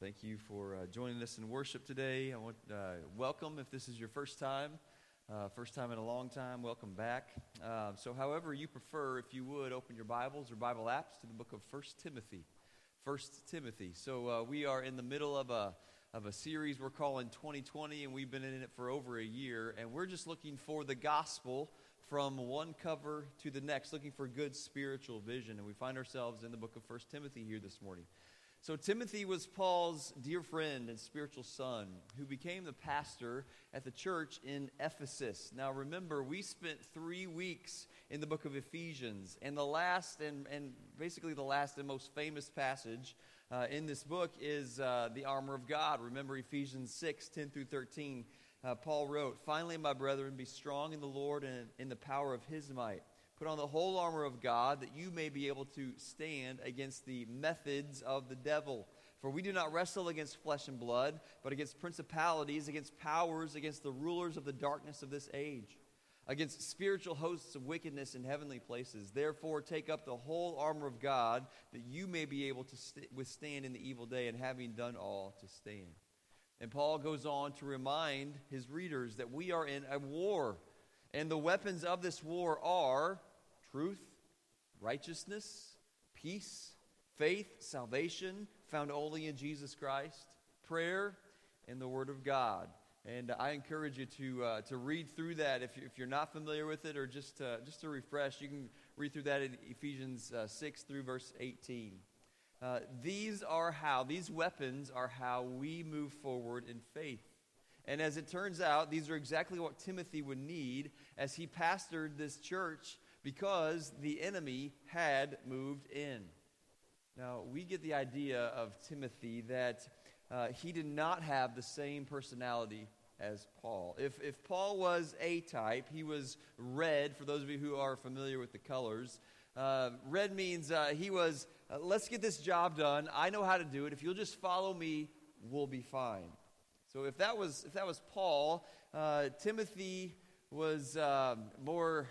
Thank you for uh, joining us in worship today. I want uh, welcome if this is your first time, uh, first time in a long time. Welcome back. Uh, so, however you prefer, if you would open your Bibles or Bible apps to the book of First Timothy. First Timothy. So, uh, we are in the middle of a of a series we're calling 2020, and we've been in it for over a year, and we're just looking for the gospel from one cover to the next, looking for good spiritual vision. And we find ourselves in the book of First Timothy here this morning. So, Timothy was Paul's dear friend and spiritual son who became the pastor at the church in Ephesus. Now, remember, we spent three weeks in the book of Ephesians, and the last and, and basically the last and most famous passage uh, in this book is uh, the armor of God. Remember Ephesians 6 10 through 13. Uh, Paul wrote, Finally, my brethren, be strong in the Lord and in the power of his might. Put on the whole armor of God that you may be able to stand against the methods of the devil. For we do not wrestle against flesh and blood, but against principalities, against powers, against the rulers of the darkness of this age, against spiritual hosts of wickedness in heavenly places. Therefore, take up the whole armor of God that you may be able to st- withstand in the evil day, and having done all, to stand. And Paul goes on to remind his readers that we are in a war. And the weapons of this war are truth, righteousness, peace, faith, salvation found only in Jesus Christ, prayer, and the Word of God. And I encourage you to, uh, to read through that. If, if you're not familiar with it or just, uh, just to refresh, you can read through that in Ephesians uh, 6 through verse 18. Uh, these are how, these weapons are how we move forward in faith. And as it turns out, these are exactly what Timothy would need as he pastored this church because the enemy had moved in. Now, we get the idea of Timothy that uh, he did not have the same personality as Paul. If, if Paul was A type, he was red, for those of you who are familiar with the colors. Uh, red means uh, he was, uh, let's get this job done. I know how to do it. If you'll just follow me, we'll be fine. So if that was, if that was Paul, uh, Timothy was um, more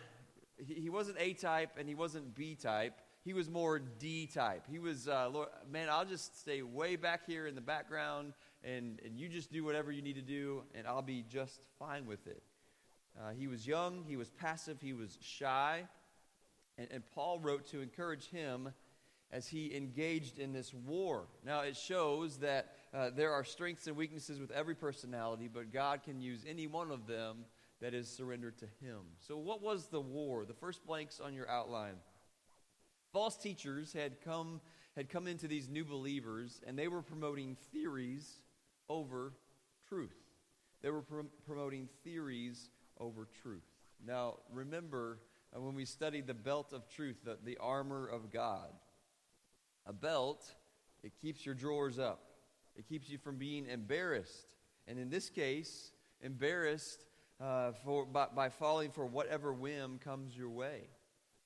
he, wasn't A type and he wasn't B type. He was more D type. He was, uh, Lord, man, I'll just stay way back here in the background and, and you just do whatever you need to do and I'll be just fine with it. Uh, he was young, he was passive, he was shy. And, and Paul wrote to encourage him as he engaged in this war. Now, it shows that uh, there are strengths and weaknesses with every personality, but God can use any one of them that is surrendered to Him. So, what was the war? The first blanks on your outline. False teachers had come, had come into these new believers, and they were promoting theories over truth. They were promoting theories over truth. Now, remember uh, when we studied the belt of truth, the, the armor of God. A belt, it keeps your drawers up, it keeps you from being embarrassed. And in this case, embarrassed uh, for, by, by falling for whatever whim comes your way.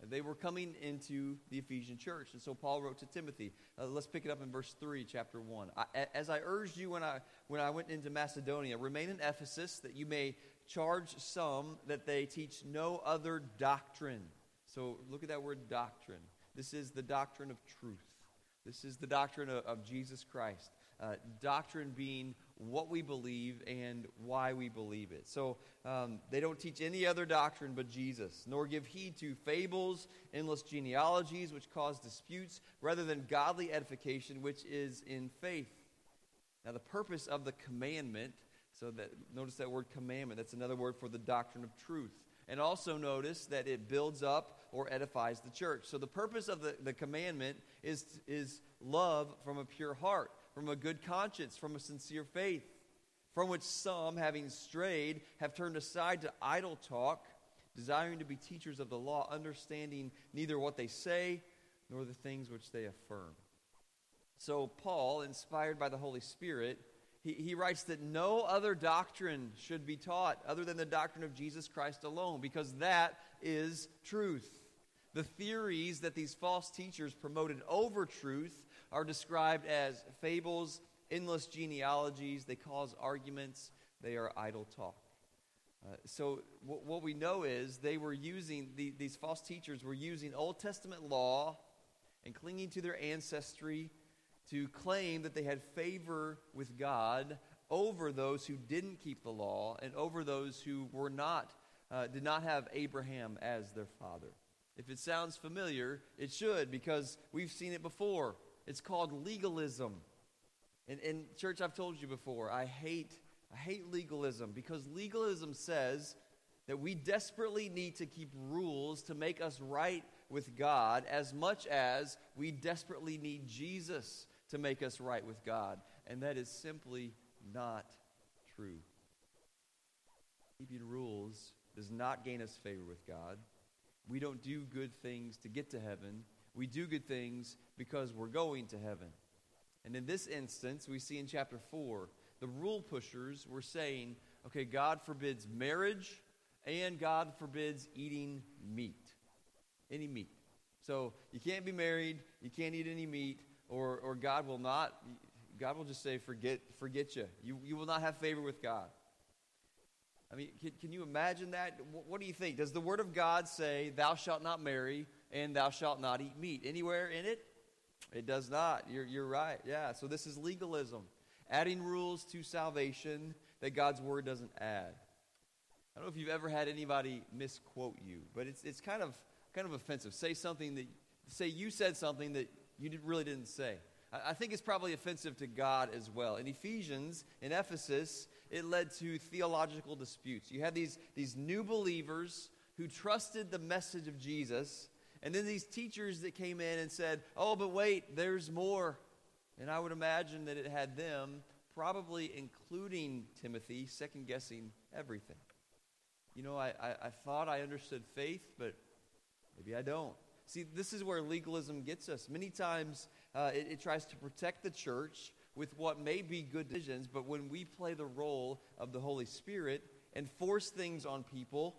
They were coming into the Ephesian church. And so Paul wrote to Timothy. Uh, let's pick it up in verse 3, chapter 1. I, as I urged you when I, when I went into Macedonia, remain in Ephesus that you may charge some that they teach no other doctrine. So look at that word doctrine. This is the doctrine of truth. This is the doctrine of, of Jesus Christ. Uh, doctrine being what we believe and why we believe it. So um, they don't teach any other doctrine but Jesus, nor give heed to fables, endless genealogies, which cause disputes, rather than godly edification, which is in faith. Now, the purpose of the commandment, so that notice that word commandment, that's another word for the doctrine of truth. And also notice that it builds up or edifies the church. So the purpose of the, the commandment is, is love from a pure heart from a good conscience, from a sincere faith, from which some, having strayed, have turned aside to idle talk, desiring to be teachers of the law, understanding neither what they say nor the things which they affirm. So, Paul, inspired by the Holy Spirit, he, he writes that no other doctrine should be taught other than the doctrine of Jesus Christ alone, because that is truth. The theories that these false teachers promoted over truth are described as fables, endless genealogies. They cause arguments, they are idle talk. Uh, so, w- what we know is they were using, the, these false teachers were using Old Testament law and clinging to their ancestry to claim that they had favor with God over those who didn't keep the law and over those who were not, uh, did not have Abraham as their father. If it sounds familiar, it should because we've seen it before. It's called legalism. And in church, I've told you before, I hate, I hate legalism because legalism says that we desperately need to keep rules to make us right with God as much as we desperately need Jesus to make us right with God. And that is simply not true. Keeping rules does not gain us favor with God. We don't do good things to get to heaven. We do good things because we're going to heaven. And in this instance, we see in chapter 4, the rule pushers were saying, okay, God forbids marriage and God forbids eating meat. Any meat. So you can't be married, you can't eat any meat, or, or God will not, God will just say, forget, forget you. you. You will not have favor with God. I mean, can, can you imagine that? What, what do you think? Does the Word of God say, Thou shalt not marry and thou shalt not eat meat? Anywhere in it? It does not. You're, you're right. Yeah. So this is legalism, adding rules to salvation that God's Word doesn't add. I don't know if you've ever had anybody misquote you, but it's, it's kind, of, kind of offensive. Say something that, say you said something that you did, really didn't say. I, I think it's probably offensive to God as well. In Ephesians, in Ephesus, it led to theological disputes. You had these, these new believers who trusted the message of Jesus, and then these teachers that came in and said, Oh, but wait, there's more. And I would imagine that it had them, probably including Timothy, second guessing everything. You know, I, I, I thought I understood faith, but maybe I don't. See, this is where legalism gets us. Many times uh, it, it tries to protect the church with what may be good decisions, but when we play the role of the Holy Spirit and force things on people,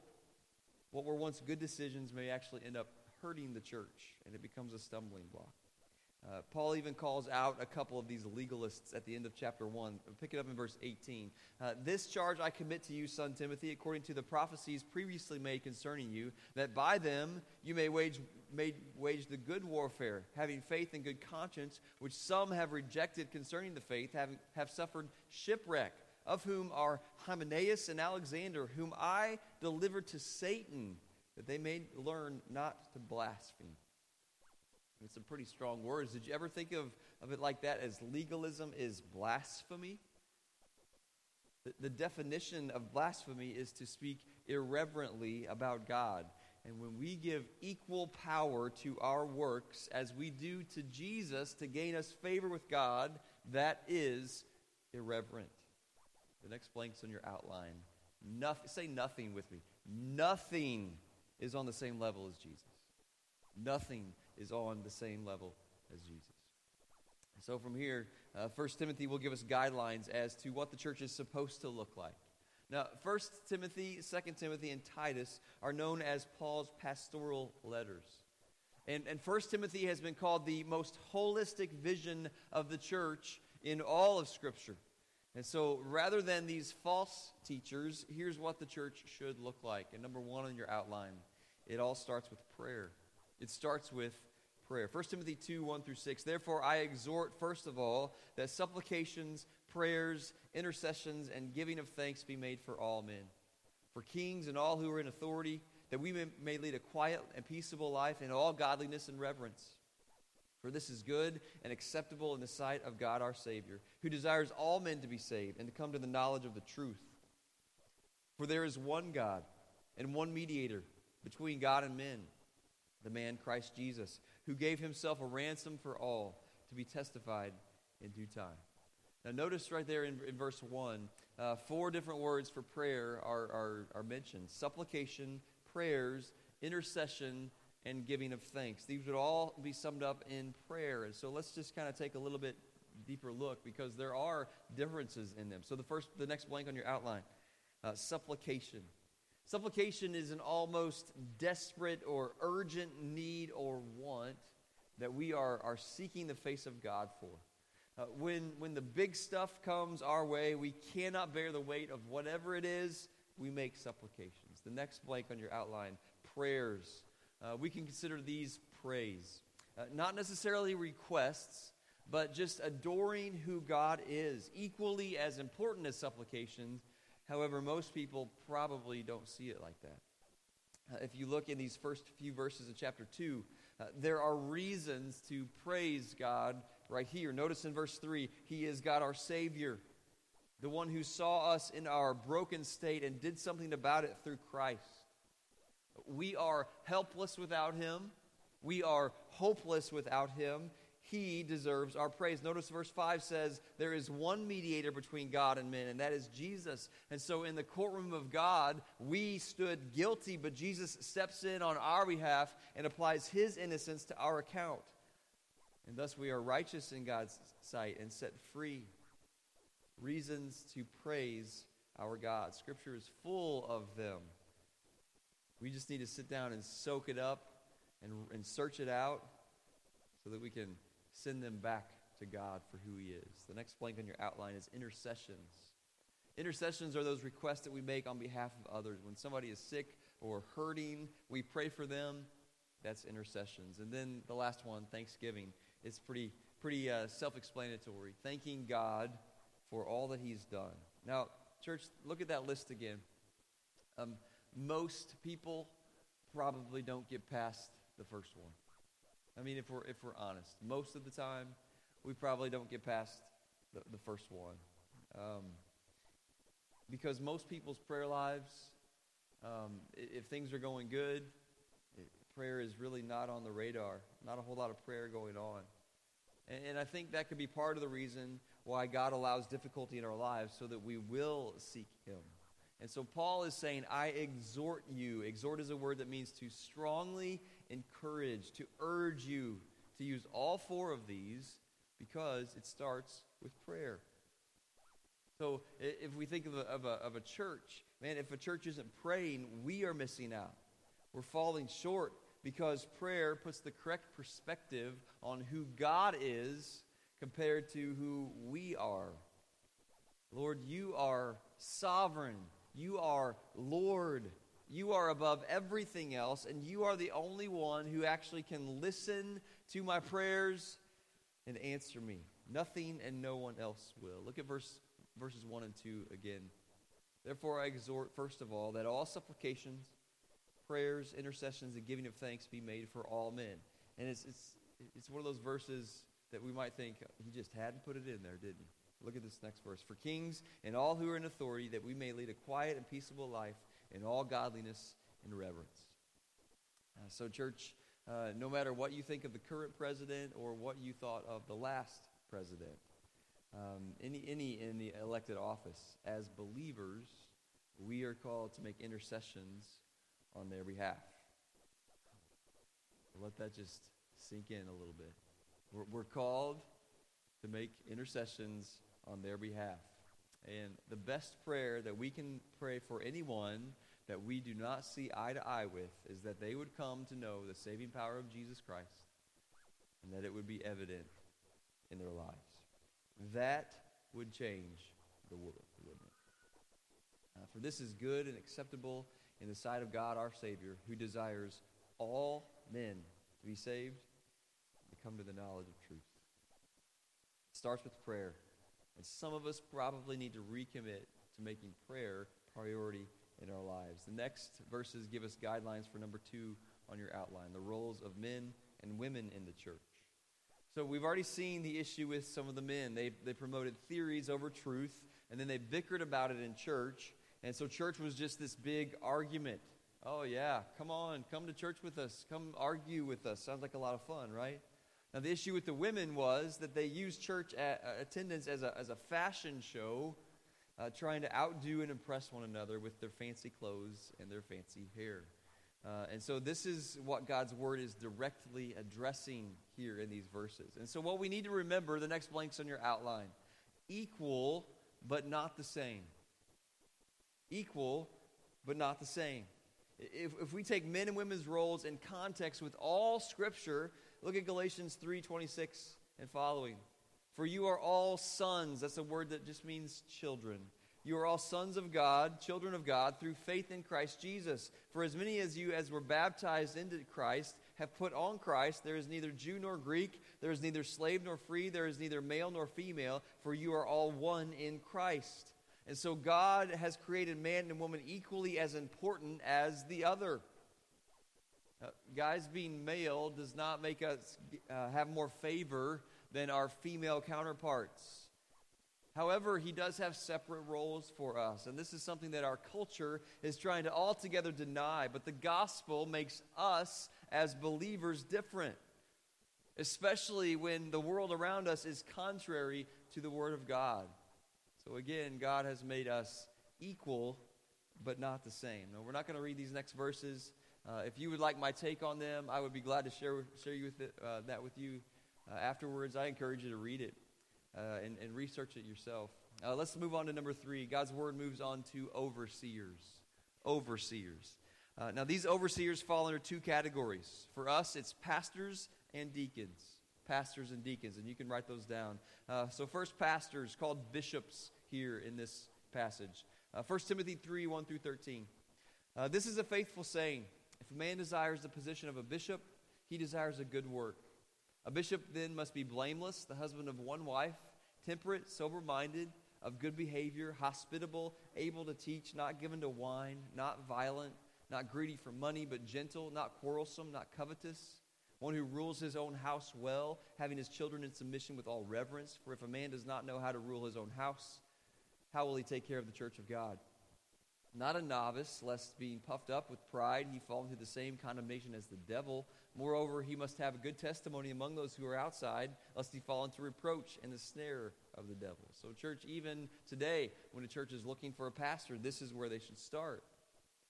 what were once good decisions may actually end up hurting the church, and it becomes a stumbling block. Uh, Paul even calls out a couple of these legalists at the end of chapter 1. Pick it up in verse 18. Uh, this charge I commit to you, son Timothy, according to the prophecies previously made concerning you, that by them you may wage, may wage the good warfare, having faith and good conscience, which some have rejected concerning the faith, have, have suffered shipwreck, of whom are Hymenaeus and Alexander, whom I delivered to Satan, that they may learn not to blaspheme. It's some pretty strong words. Did you ever think of, of it like that as legalism is blasphemy? The, the definition of blasphemy is to speak irreverently about God. And when we give equal power to our works as we do to Jesus to gain us favor with God, that is irreverent. The next blank's on your outline. Nothing, say nothing with me. Nothing is on the same level as Jesus. Nothing is on the same level as Jesus. So from here, uh, 1 Timothy will give us guidelines as to what the church is supposed to look like. Now, 1 Timothy, 2 Timothy, and Titus are known as Paul's pastoral letters. And, and 1 Timothy has been called the most holistic vision of the church in all of Scripture. And so, rather than these false teachers, here's what the church should look like. And number one on your outline, it all starts with prayer. It starts with prayer. 1 Timothy 2 1 through 6. Therefore, I exhort, first of all, that supplications, prayers, intercessions, and giving of thanks be made for all men, for kings and all who are in authority, that we may, may lead a quiet and peaceable life in all godliness and reverence. For this is good and acceptable in the sight of God our Savior, who desires all men to be saved and to come to the knowledge of the truth. For there is one God and one mediator between God and men the man Christ Jesus, who gave himself a ransom for all to be testified in due time. Now, notice right there in, in verse 1, uh, four different words for prayer are, are, are mentioned supplication, prayers, intercession, and giving of thanks. These would all be summed up in prayer. And so let's just kind of take a little bit deeper look because there are differences in them. So the first, the next blank on your outline, uh, supplication. Supplication is an almost desperate or urgent need or want that we are, are seeking the face of God for. Uh, when, when the big stuff comes our way, we cannot bear the weight of whatever it is, we make supplications. The next blank on your outline prayers. Uh, we can consider these praise. Uh, not necessarily requests, but just adoring who God is, equally as important as supplications. However, most people probably don't see it like that. Uh, if you look in these first few verses of chapter 2, uh, there are reasons to praise God right here. Notice in verse 3 He is God our Savior, the one who saw us in our broken state and did something about it through Christ. We are helpless without Him, we are hopeless without Him, he deserves our praise. Notice verse 5 says, There is one mediator between God and men, and that is Jesus. And so in the courtroom of God, we stood guilty, but Jesus steps in on our behalf and applies his innocence to our account. And thus we are righteous in God's sight and set free. Reasons to praise our God. Scripture is full of them. We just need to sit down and soak it up and, and search it out so that we can send them back to God for who He is. The next blank on your outline is intercessions. Intercessions are those requests that we make on behalf of others. When somebody is sick or hurting, we pray for them. That's intercessions. And then the last one, thanksgiving. It's pretty, pretty uh, self explanatory. Thanking God for all that He's done. Now, church, look at that list again. Um, most people probably don't get past the first one. I mean, if we're, if we're honest, most of the time, we probably don't get past the, the first one. Um, because most people's prayer lives, um, if things are going good, prayer is really not on the radar. Not a whole lot of prayer going on. And, and I think that could be part of the reason why God allows difficulty in our lives so that we will seek Him. And so Paul is saying, I exhort you. Exhort is a word that means to strongly encourage, to urge you to use all four of these because it starts with prayer. So if we think of a, of, a, of a church, man, if a church isn't praying, we are missing out. We're falling short because prayer puts the correct perspective on who God is compared to who we are. Lord, you are sovereign. You are Lord. You are above everything else, and you are the only one who actually can listen to my prayers and answer me. Nothing and no one else will. Look at verse, verses 1 and 2 again. Therefore, I exhort, first of all, that all supplications, prayers, intercessions, and giving of thanks be made for all men. And it's, it's, it's one of those verses that we might think he just hadn't put it in there, didn't he? Look at this next verse. For kings and all who are in authority, that we may lead a quiet and peaceable life in all godliness and reverence. Uh, so, church, uh, no matter what you think of the current president or what you thought of the last president, um, any, any in the elected office, as believers, we are called to make intercessions on their behalf. Let that just sink in a little bit. We're, we're called to make intercessions on their behalf. And the best prayer that we can pray for anyone that we do not see eye to eye with is that they would come to know the saving power of Jesus Christ and that it would be evident in their lives. That would change the world, wouldn't it? Uh, for this is good and acceptable in the sight of God our Savior, who desires all men to be saved and to come to the knowledge of truth. It starts with prayer. And some of us probably need to recommit to making prayer priority in our lives. The next verses give us guidelines for number two on your outline the roles of men and women in the church. So we've already seen the issue with some of the men. They, they promoted theories over truth, and then they bickered about it in church. And so church was just this big argument. Oh, yeah, come on, come to church with us, come argue with us. Sounds like a lot of fun, right? Now, the issue with the women was that they used church attendance as a, as a fashion show, uh, trying to outdo and impress one another with their fancy clothes and their fancy hair. Uh, and so, this is what God's word is directly addressing here in these verses. And so, what we need to remember the next blanks on your outline equal, but not the same. Equal, but not the same. If, if we take men and women's roles in context with all Scripture, Look at Galatians 3:26 and following. For you are all sons. That's a word that just means children. You are all sons of God, children of God, through faith in Christ Jesus. For as many as you as were baptized into Christ have put on Christ. There is neither Jew nor Greek, there is neither slave nor free, there is neither male nor female, for you are all one in Christ. And so God has created man and woman equally as important as the other. Uh, guys being male does not make us uh, have more favor than our female counterparts. However, he does have separate roles for us. And this is something that our culture is trying to altogether deny. But the gospel makes us as believers different, especially when the world around us is contrary to the Word of God. So, again, God has made us equal, but not the same. Now, we're not going to read these next verses. Uh, if you would like my take on them, I would be glad to share, share you with it, uh, that with you uh, afterwards. I encourage you to read it uh, and, and, research it yourself. Uh, let's move on to number three. God's word moves on to overseers. Overseers. Now, these overseers fall under two categories. For us, it's pastors and deacons. Pastors and deacons, and you can write those down. So, first, pastors, called bishops here in this passage. Uh, 1 Timothy 3 1 through 13. Uh, this is a faithful saying. Man desires the position of a bishop, he desires a good work. A bishop then must be blameless, the husband of one wife, temperate, sober minded, of good behavior, hospitable, able to teach, not given to wine, not violent, not greedy for money, but gentle, not quarrelsome, not covetous, one who rules his own house well, having his children in submission with all reverence. For if a man does not know how to rule his own house, how will he take care of the church of God? Not a novice, lest being puffed up with pride he fall into the same condemnation as the devil. Moreover, he must have a good testimony among those who are outside, lest he fall into reproach and the snare of the devil. So, church, even today, when a church is looking for a pastor, this is where they should start.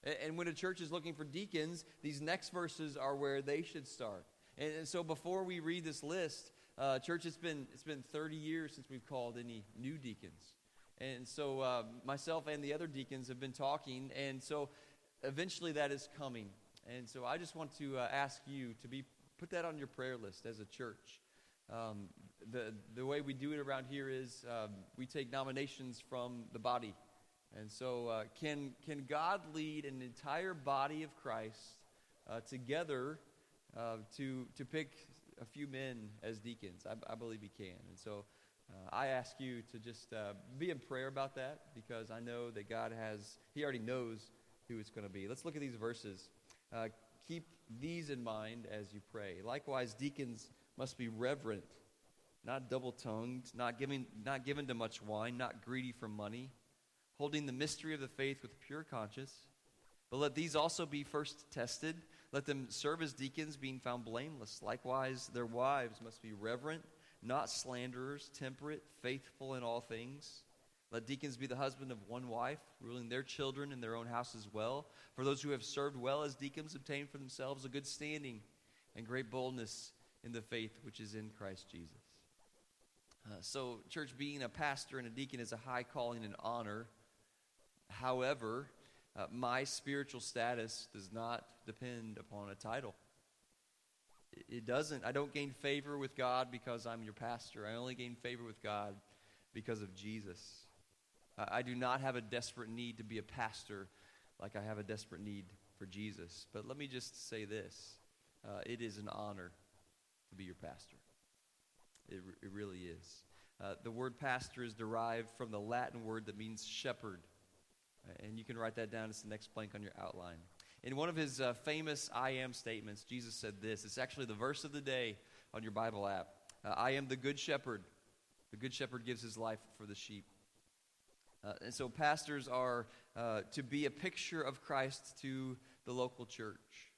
And when a church is looking for deacons, these next verses are where they should start. And so, before we read this list, uh, church, it's been, it's been 30 years since we've called any new deacons. And so, uh, myself and the other deacons have been talking, and so eventually that is coming. And so I just want to uh, ask you to be put that on your prayer list as a church. Um, the, the way we do it around here is um, we take nominations from the body. And so, uh, can, can God lead an entire body of Christ uh, together uh, to, to pick a few men as deacons? I, I believe He can. And so, uh, I ask you to just uh, be in prayer about that because I know that God has, He already knows who it's going to be. Let's look at these verses. Uh, keep these in mind as you pray. Likewise, deacons must be reverent, not double tongued, not, not given to much wine, not greedy for money, holding the mystery of the faith with pure conscience. But let these also be first tested. Let them serve as deacons, being found blameless. Likewise, their wives must be reverent, not slanderers, temperate, faithful in all things. Let deacons be the husband of one wife, ruling their children in their own house as well. For those who have served well as deacons obtain for themselves a good standing and great boldness in the faith which is in Christ Jesus. Uh, so, church, being a pastor and a deacon is a high calling and honor. However, uh, my spiritual status does not depend upon a title. It doesn't. I don't gain favor with God because I'm your pastor. I only gain favor with God because of Jesus. I do not have a desperate need to be a pastor like I have a desperate need for Jesus. But let me just say this uh, it is an honor to be your pastor. It, it really is. Uh, the word pastor is derived from the Latin word that means shepherd. And you can write that down. It's the next blank on your outline. In one of his uh, famous I am statements, Jesus said this. It's actually the verse of the day on your Bible app. Uh, I am the good shepherd. The good shepherd gives his life for the sheep. Uh, and so pastors are uh, to be a picture of Christ to the local church.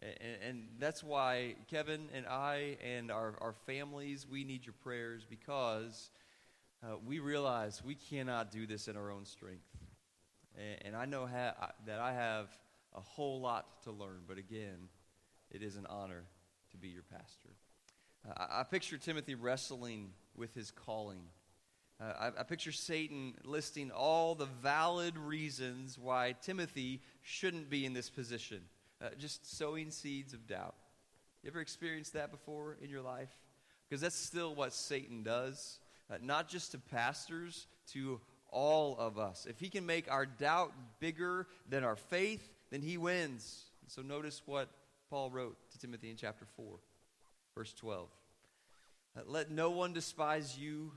And, and, that's why Kevin and I and our, our families, we need your prayers because uh, we realize we cannot do this in our own strength. And, and I know ha- that I have a whole lot to learn, but again, it is an honor to be your pastor. Uh, I, I picture Timothy wrestling with his calling. Uh, I, I, picture Satan listing all the valid reasons why Timothy shouldn't be in this position, uh, just sowing seeds of doubt. You ever experienced that before in your life? Because that's still what Satan does, uh, not just to pastors, to all of us. If he can make our doubt bigger than our faith, then he wins. So notice what Paul wrote to Timothy in chapter 4, verse 12. Uh, Let no one despise you,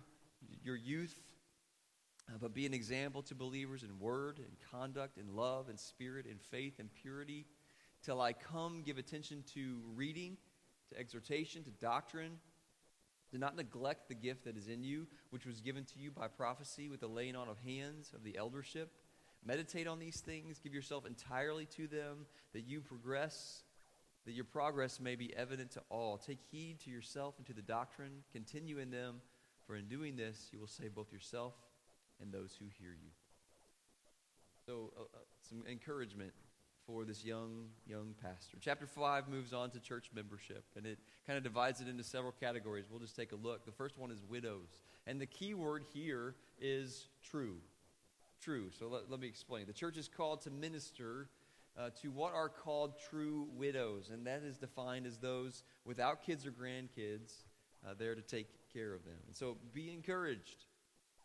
your youth, uh, but be an example to believers in word and conduct, in love and spirit, in faith and purity. Till I come, give attention to reading, to exhortation, to doctrine. Do not neglect the gift that is in you, which was given to you by prophecy with the laying on of hands of the eldership. Meditate on these things, give yourself entirely to them, that you progress, that your progress may be evident to all. Take heed to yourself and to the doctrine, continue in them, for in doing this you will save both yourself and those who hear you. So, uh, uh, some encouragement for this young young pastor. Chapter 5 moves on to church membership and it kind of divides it into several categories. We'll just take a look. The first one is widows. And the key word here is true. True. So let, let me explain. The church is called to minister uh, to what are called true widows, and that is defined as those without kids or grandkids uh, there to take care of them. And so be encouraged.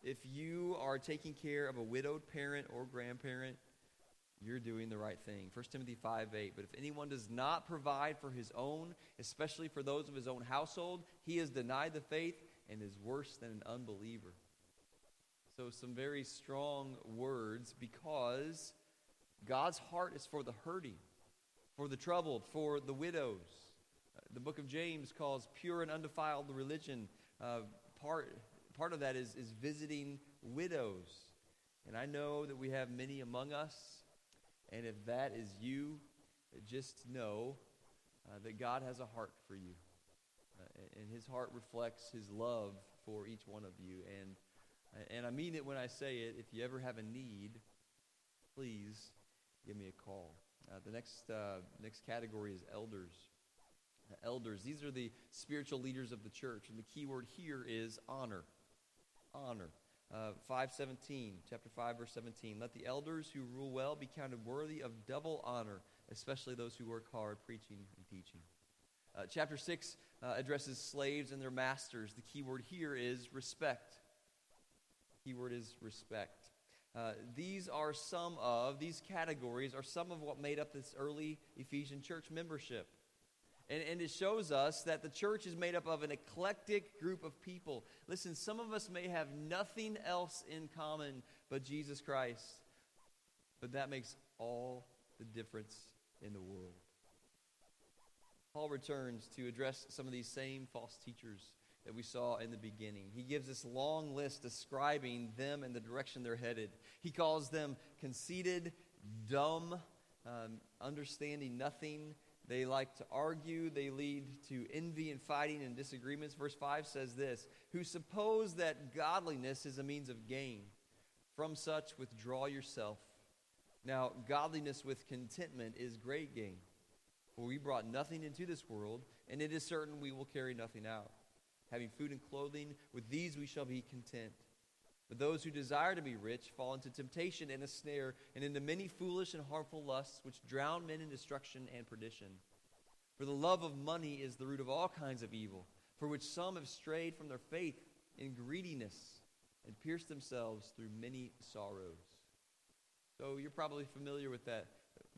If you are taking care of a widowed parent or grandparent, you're doing the right thing. 1 Timothy 5 8. But if anyone does not provide for his own, especially for those of his own household, he has denied the faith and is worse than an unbeliever. So, some very strong words because God's heart is for the hurting, for the troubled, for the widows. Uh, the book of James calls pure and undefiled religion. Uh, part, part of that is, is visiting widows. And I know that we have many among us and if that is you, just know uh, that God has a heart for you. Uh, and his heart reflects his love for each one of you. And, and I mean it when I say it. If you ever have a need, please give me a call. Uh, the next, uh, next category is elders. Uh, elders, these are the spiritual leaders of the church. And the key word here is honor. Honor. Uh, 517, chapter 5, verse 17. Let the elders who rule well be counted worthy of double honor, especially those who work hard preaching and teaching. Uh, chapter 6 uh, addresses slaves and their masters. The key word here is respect. The key word is respect. Uh, these are some of, these categories are some of what made up this early Ephesian church membership. And, and it shows us that the church is made up of an eclectic group of people. Listen, some of us may have nothing else in common but Jesus Christ, but that makes all the difference in the world. Paul returns to address some of these same false teachers that we saw in the beginning. He gives this long list describing them and the direction they're headed. He calls them conceited, dumb, um, understanding nothing, they like to argue. They lead to envy and fighting and disagreements. Verse 5 says this Who suppose that godliness is a means of gain. From such, withdraw yourself. Now, godliness with contentment is great gain. For we brought nothing into this world, and it is certain we will carry nothing out. Having food and clothing, with these we shall be content. But those who desire to be rich fall into temptation and a snare, and into many foolish and harmful lusts, which drown men in destruction and perdition. For the love of money is the root of all kinds of evil, for which some have strayed from their faith in greediness and pierced themselves through many sorrows. So you're probably familiar with that,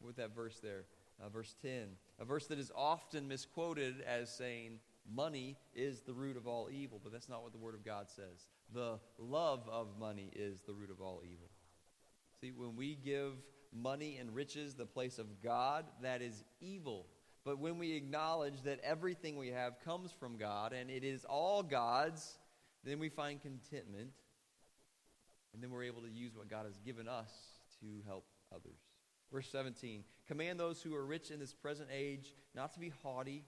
with that verse there, uh, verse 10. A verse that is often misquoted as saying, money is the root of all evil, but that's not what the Word of God says. The love of money is the root of all evil. See, when we give money and riches the place of God, that is evil. But when we acknowledge that everything we have comes from God and it is all God's, then we find contentment. And then we're able to use what God has given us to help others. Verse 17 Command those who are rich in this present age not to be haughty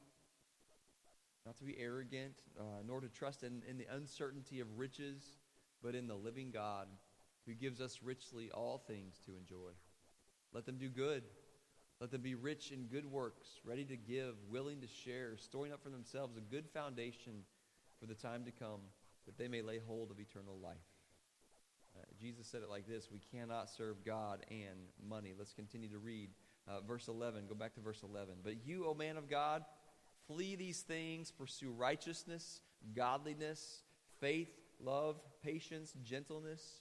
not to be arrogant, uh, nor to trust in, in the uncertainty of riches, but in the living God who gives us richly all things to enjoy. Let them do good. Let them be rich in good works, ready to give, willing to share, storing up for themselves a good foundation for the time to come, that they may lay hold of eternal life. Uh, Jesus said it like this We cannot serve God and money. Let's continue to read uh, verse 11. Go back to verse 11. But you, O man of God, Flee these things, pursue righteousness, godliness, faith, love, patience, gentleness.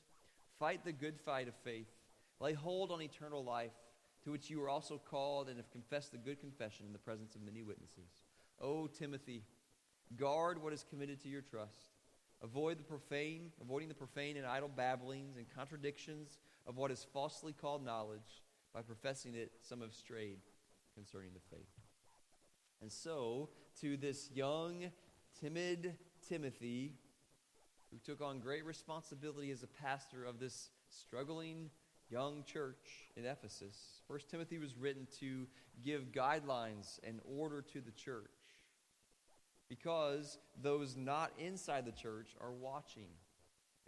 Fight the good fight of faith. Lay hold on eternal life, to which you are also called and have confessed the good confession in the presence of many witnesses. O Timothy, guard what is committed to your trust. Avoid the profane, avoiding the profane and idle babblings and contradictions of what is falsely called knowledge. By professing it, some have strayed concerning the faith. And so, to this young, timid Timothy, who took on great responsibility as a pastor of this struggling young church in Ephesus. First Timothy was written to give guidelines and order to the church because those not inside the church are watching.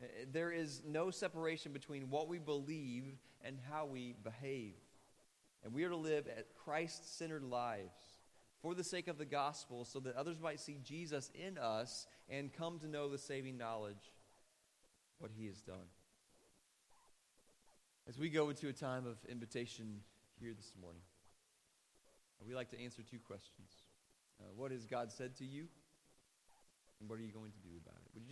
Uh, there is no separation between what we believe and how we behave. And we are to live at Christ centered lives for the sake of the gospel so that others might see Jesus in us and come to know the saving knowledge what he has done. As we go into a time of invitation here this morning, we like to answer two questions. Uh, what has God said to you? And what are you going to do about it?